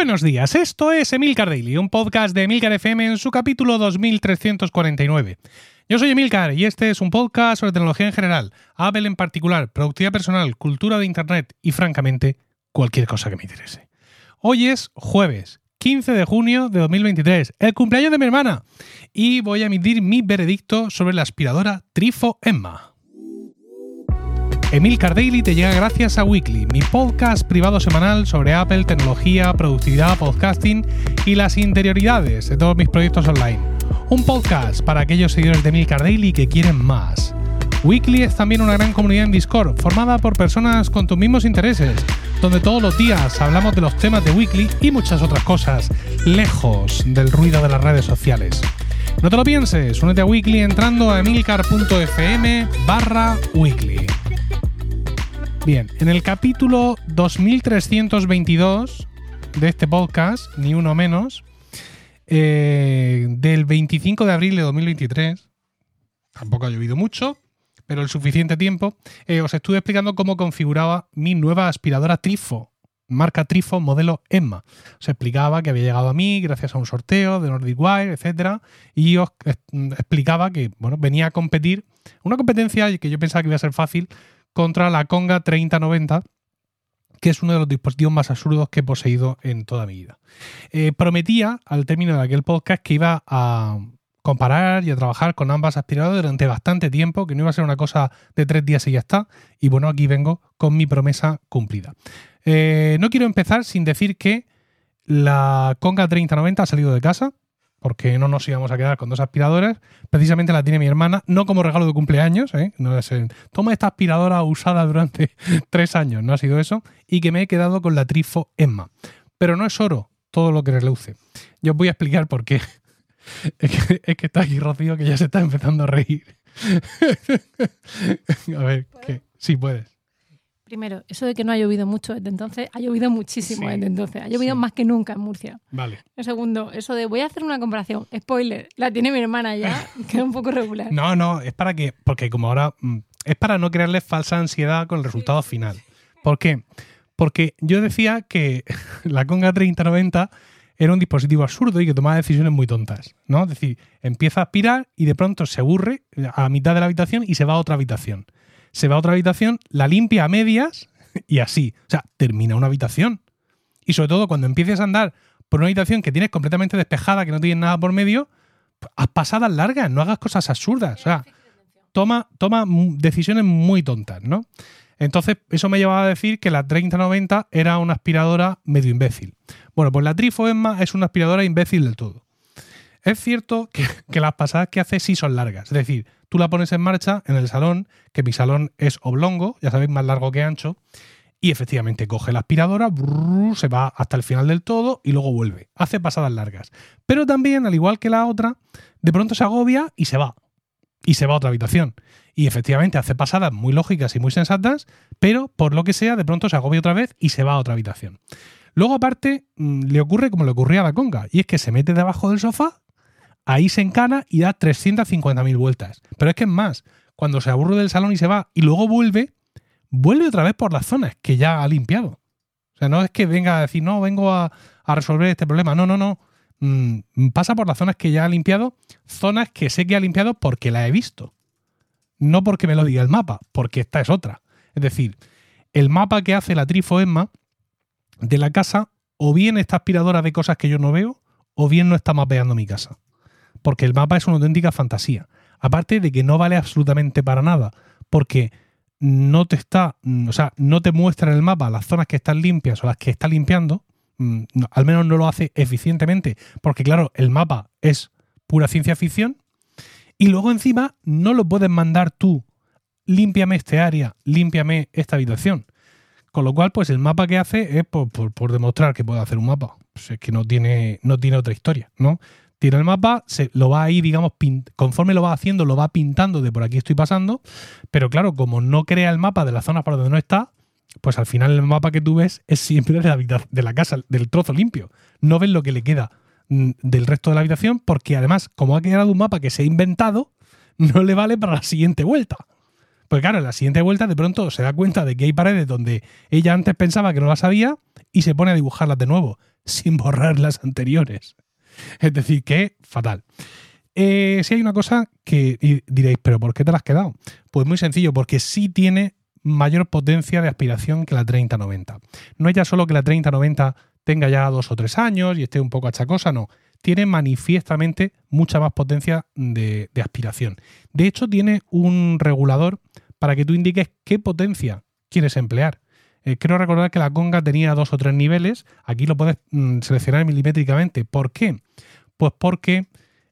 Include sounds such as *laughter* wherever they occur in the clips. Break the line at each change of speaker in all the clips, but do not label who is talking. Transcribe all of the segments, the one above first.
Buenos días, esto es Emilcar Daily, un podcast de Emilcar FM en su capítulo 2349. Yo soy Emilcar y este es un podcast sobre tecnología en general, Apple en particular, productividad personal, cultura de Internet y, francamente, cualquier cosa que me interese. Hoy es jueves, 15 de junio de 2023, el cumpleaños de mi hermana, y voy a emitir mi veredicto sobre la aspiradora Trifo Emma. Emil Daily te llega gracias a Weekly, mi podcast privado semanal sobre Apple, tecnología, productividad, podcasting y las interioridades de todos mis proyectos online. Un podcast para aquellos seguidores de Emilcar Daily que quieren más. Weekly es también una gran comunidad en Discord, formada por personas con tus mismos intereses, donde todos los días hablamos de los temas de Weekly y muchas otras cosas, lejos del ruido de las redes sociales. No te lo pienses, únete a Weekly entrando a emilcar.fm barra weekly. Bien, en el capítulo 2322 de este podcast, ni uno menos, eh, del 25 de abril de 2023, tampoco ha llovido mucho, pero el suficiente tiempo, eh, os estuve explicando cómo configuraba mi nueva aspiradora Trifo, marca Trifo modelo Emma. Os explicaba que había llegado a mí gracias a un sorteo de Nordic Wire, etc. Y os explicaba que bueno, venía a competir, una competencia que yo pensaba que iba a ser fácil, contra la Conga 3090, que es uno de los dispositivos más absurdos que he poseído en toda mi vida. Eh, prometía al término de aquel podcast que iba a comparar y a trabajar con ambas aspiradoras durante bastante tiempo, que no iba a ser una cosa de tres días y ya está. Y bueno, aquí vengo con mi promesa cumplida. Eh, no quiero empezar sin decir que la Conga 3090 ha salido de casa porque no nos íbamos a quedar con dos aspiradoras. Precisamente la tiene mi hermana, no como regalo de cumpleaños, ¿eh? no es toma esta aspiradora usada durante *laughs* tres años, no ha sido eso, y que me he quedado con la Trifo Emma. Pero no es oro todo lo que reluce. Yo os voy a explicar por qué. *laughs* Es que, es que está aquí Rocío que ya se está empezando a reír. *laughs* a ver, ¿qué? sí puedes.
Primero, eso de que no ha llovido mucho desde entonces, ha llovido muchísimo desde entonces. Ha llovido más que nunca en Murcia.
Vale.
El segundo, eso de voy a hacer una comparación. Spoiler, la tiene mi hermana ya, *laughs* que es un poco regular.
No, no, es para que, porque como ahora, mm, es para no crearle falsa ansiedad con el resultado final. ¿Por qué? Porque yo decía que *laughs* la Conga 3090 era un dispositivo absurdo y que tomaba decisiones muy tontas, ¿no? Es decir, empieza a aspirar y de pronto se aburre a mitad de la habitación y se va a otra habitación se va a otra habitación, la limpia a medias y así. O sea, termina una habitación. Y sobre todo cuando empieces a andar por una habitación que tienes completamente despejada, que no tienes nada por medio, haz pasadas largas, no hagas cosas absurdas. O sea, toma, toma decisiones muy tontas, ¿no? Entonces, eso me llevaba a decir que la 3090 era una aspiradora medio imbécil. Bueno, pues la Trifo Emma es una aspiradora imbécil del todo. Es cierto que, que las pasadas que hace sí son largas. Es decir, tú la pones en marcha en el salón, que mi salón es oblongo, ya sabéis, más largo que ancho, y efectivamente coge la aspiradora, se va hasta el final del todo y luego vuelve. Hace pasadas largas. Pero también, al igual que la otra, de pronto se agobia y se va. Y se va a otra habitación. Y efectivamente hace pasadas muy lógicas y muy sensatas, pero por lo que sea, de pronto se agobia otra vez y se va a otra habitación. Luego, aparte, mm, le ocurre como le ocurría a la conga, y es que se mete debajo del sofá ahí se encana y da 350.000 vueltas. Pero es que es más, cuando se aburre del salón y se va y luego vuelve, vuelve otra vez por las zonas que ya ha limpiado. O sea, no es que venga a decir, no, vengo a, resolver este problema. No, no, no. Mm, pasa por las zonas que ya ha limpiado, zonas que sé que ha limpiado porque la he visto. No porque me lo diga el mapa, porque esta es otra. Es decir, el mapa que hace la Trifo Emma de la casa, o bien está aspiradora de cosas que yo no veo, o bien no está mapeando mi casa porque el mapa es una auténtica fantasía. Aparte de que no vale absolutamente para nada, porque no te está, mm, o sea, no te muestra en el mapa las zonas que están limpias o las que está limpiando, mm, al menos no lo hace eficientemente, porque claro, el mapa es pura ciencia ficción, y luego encima no lo puedes mandar tú, límpiame este área, límpiame esta habitación. Con lo cual, pues el mapa que hace es por, demostrar que puede hacer un mapa. Pues es que no tiene, no tiene otra historia, ¿no? Tira el mapa, se, lo va ahí, digamos, conforme lo va haciendo, lo va pintando de por aquí estoy pasando, pero claro, como no crea el mapa de la zona para donde no está, pues al final el mapa que tú ves es siempre de la, de la casa, del trozo limpio. No ves lo que le queda mm, del resto de la habitación, porque además, como ha quedado un mapa que se ha inventado, no le vale para la siguiente vuelta. Pues claro, en la siguiente vuelta de pronto se da cuenta de que hay paredes donde ella antes pensaba que no las había y se pone a dibujarlas de nuevo. sin borrar las anteriores. Es decir, que fatal. Eh, si hay una cosa que diréis, pero ¿por qué te la has quedado? Pues muy sencillo, porque sí tiene mayor potencia de aspiración que la 3090. No es ya solo que la 3090 tenga ya dos o tres años y esté un poco achacosa, no. Tiene manifiestamente mucha más potencia de, aspiración. De hecho, tiene un regulador para que tú indiques qué potencia quieres emplear. Eh, quiero recordar que la conga tenía dos o tres niveles. Aquí lo puedes mm, seleccionar milimétricamente. ¿Por qué? Pues porque,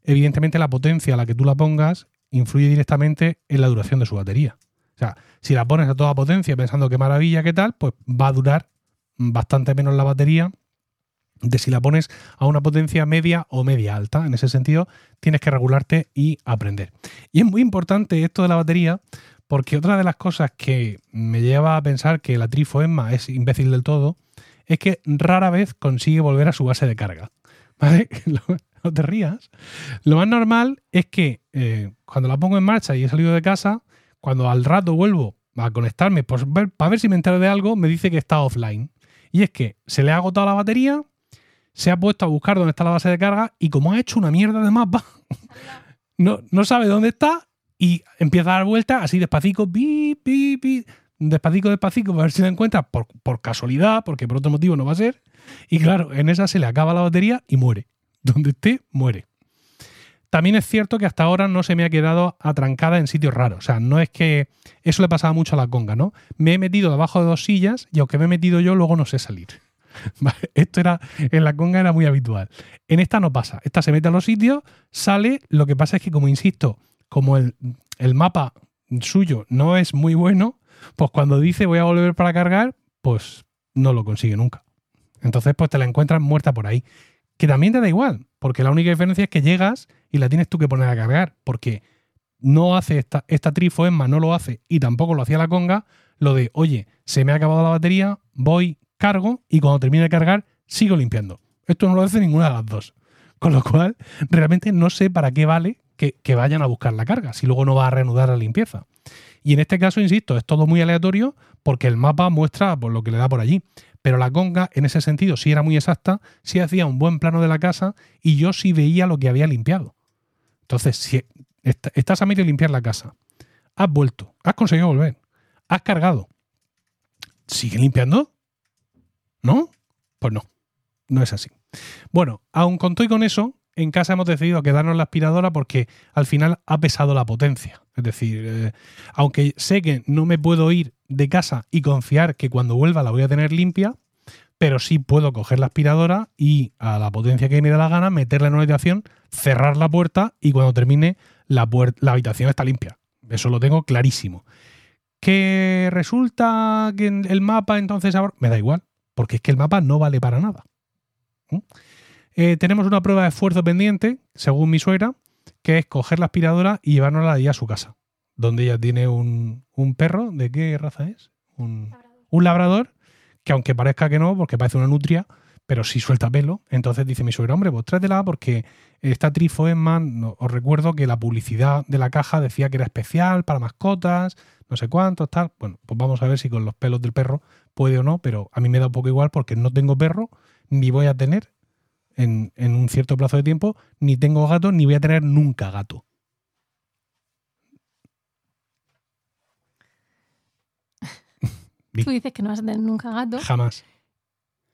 evidentemente, la potencia a la que tú la pongas influye directamente en la duración de su batería. O sea, si la pones a toda potencia pensando qué maravilla, qué tal, pues va a durar bastante menos la batería de si la pones a una potencia media o media alta. En ese sentido, tienes que regularte y aprender. Y es muy importante esto de la batería porque otra de las cosas que me lleva a pensar que la Trifo Emma es imbécil del todo es que rara vez consigue volver a su base de carga. *laughs* ¿Vale? no te rías. Lo más normal es que eh, cuando la pongo en marcha y he salido de casa, cuando al rato vuelvo a conectarme pues, para ver si me entero de algo, me dice que está offline. Y es que se le ha agotado la batería, se ha puesto a buscar dónde está la base de carga y como ha hecho una mierda de mapa, *laughs* no, no sabe dónde está y empieza a dar vueltas así despacito, pi, pi, pi, despacito, despacito, para ver si la encuentra por, por casualidad, porque por otro motivo no va a ser. Y claro, en esa se le acaba la batería y muere. *laughs* Donde esté, muere. También es cierto que hasta ahora no se me ha quedado atrancada en sitios raros. O sea, no es que eso le pasaba mucho a la conga, ¿no? Me he metido debajo de dos sillas y aunque me he metido yo, luego no sé salir. *laughs* Esto era, en la conga era muy habitual. En esta no pasa. Esta se mete a los sitios, sale. Lo que pasa es que, como insisto, como el, el mapa suyo no es muy bueno, pues cuando dice voy a volver para cargar, pues no lo consigue nunca. Entonces, pues te la encuentras muerta por ahí. Que también te da igual, porque la única diferencia es que llegas y la tienes tú que poner a cargar, porque no hace esta, esta trifo Emma, no lo hace y tampoco lo hacía la conga, lo de, oye, se me ha acabado la batería, voy, cargo y cuando termine de cargar, sigo limpiando. Esto no lo hace ninguna de las dos. Con lo cual, realmente no sé para qué vale que, vayan a buscar la carga, si luego no va a reanudar la limpieza. Y en este caso, insisto, es todo muy aleatorio porque el mapa muestra lo que le da por allí. Pero la conga, en ese sentido, sí era muy exacta, sí hacía un buen plano de la casa y yo sí veía lo que había limpiado. Entonces, si estás a medio de limpiar la casa, has vuelto, has conseguido volver, has cargado, ¿sigue limpiando? ¿No? Pues no, no es así. Bueno, aun con todo y con eso, en casa hemos decidido quedarnos la aspiradora porque al final ha pesado la potencia. Es decir, eh, aunque sé que no me puedo ir de casa y confiar que cuando vuelva la voy a tener limpia, pero sí puedo coger la aspiradora y a la potencia que me da la gana meterla en una habitación, cerrar la puerta y cuando termine la, habitación está limpia. Eso lo tengo clarísimo. Que resulta que el mapa entonces ahora... Me da igual, porque es que el mapa no vale para nada. Eh, tenemos una prueba de esfuerzo pendiente, según mi suegra, que es coger la aspiradora y llevárnosla ahí a su casa, donde ella tiene un, perro. ¿De qué raza es? Un un labrador que aunque parezca que no, porque parece una nutria, pero sí suelta pelo. Entonces dice mi suegro, hombre, pues tráetela porque esta Trifoesman, no, os recuerdo que la publicidad de la caja decía que era especial para mascotas, no sé cuántos, tal. Bueno, pues vamos a ver si con los pelos del perro puede o no, pero a mí me da un poco igual porque no tengo perro, ni voy a tener en, en un cierto plazo de tiempo, ni tengo gato, ni voy a tener nunca gato.
Tú dices que no vas a tener nunca gato.
Jamás.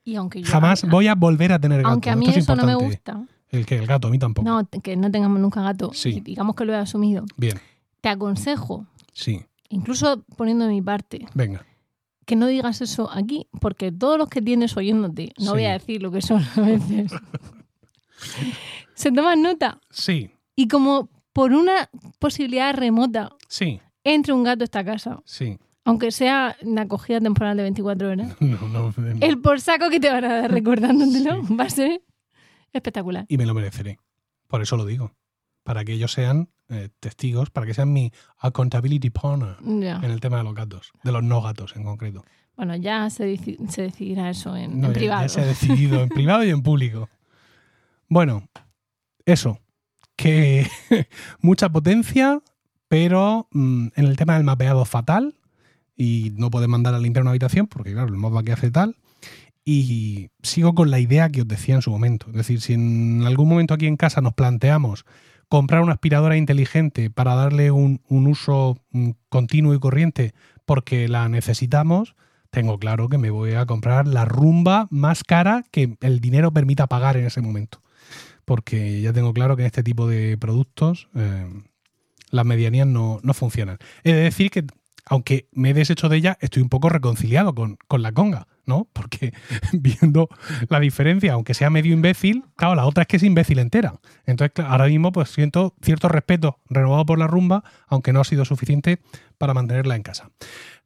Y aunque
Jamás voy a volver a tener gato.
Aunque a mí eso no me gusta.
El que el gato, a mí tampoco.
No, que no tengamos nunca gato.
Sí.
Digamos que lo he asumido.
Bien.
Te aconsejo.
Sí.
Incluso poniendo de mi parte.
Venga.
Que no digas eso aquí, porque todos los que tienes oyéndote, no voy a decir lo que son a veces, *laughs* se toman nota.
Sí.
Y como por una posibilidad remota,
sí.
entre un gato a esta casa.
Sí.
Aunque sea una acogida temporal de 24 horas. *laughs*
No, no,
El por saco que te van a dar *laughs* recordándotelo va a ser espectacular.
Y me lo mereceré. Por eso lo digo. Para que ellos sean eh, testigos, para que sean mi accountability partner en el tema de los gatos, de los no gatos en concreto.
Bueno, ya se, se decidirá eso en, privado.
Ya se ha *laughs* decidido en privado y en público. Bueno, eso. Que *laughs* mucha potencia, pero mm, en el tema del mapeado fatal y no puedes mandar a limpiar una habitación porque, claro, el que hace tal. Y sigo con la idea que os decía en su momento. Es decir, si en algún momento aquí en casa nos planteamos comprar una aspiradora inteligente para darle un, uso mm, continuo y corriente porque la necesitamos, tengo claro que me voy a comprar la rumba más cara que el dinero permita pagar en ese momento. Porque ya tengo claro que en este tipo de productos eh, las medianías no, no funcionan. He de decir que aunque me he deshecho de ella, estoy un poco reconciliado con, la conga, ¿no? Porque *laughs* viendo la diferencia, aunque sea medio imbécil, claro, la otra es que es imbécil entera. Entonces, ahora mismo pues siento cierto respeto renovado por la rumba, aunque no ha sido suficiente para mantenerla en casa.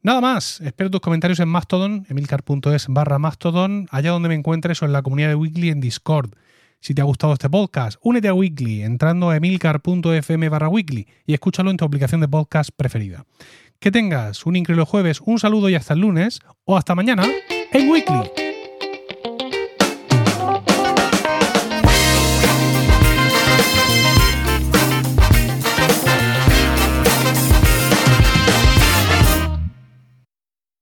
Nada más, espero tus comentarios en Mastodon, emilcar.es barra Mastodon, allá donde me encuentres o en la comunidad de Weekly en Discord. Si te ha gustado este podcast, únete a Weekly entrando a emilcar.fm barra Weekly y escúchalo en tu aplicación de podcast preferida. Que tengas un increíble jueves, un saludo y hasta el lunes o hasta mañana en Weekly.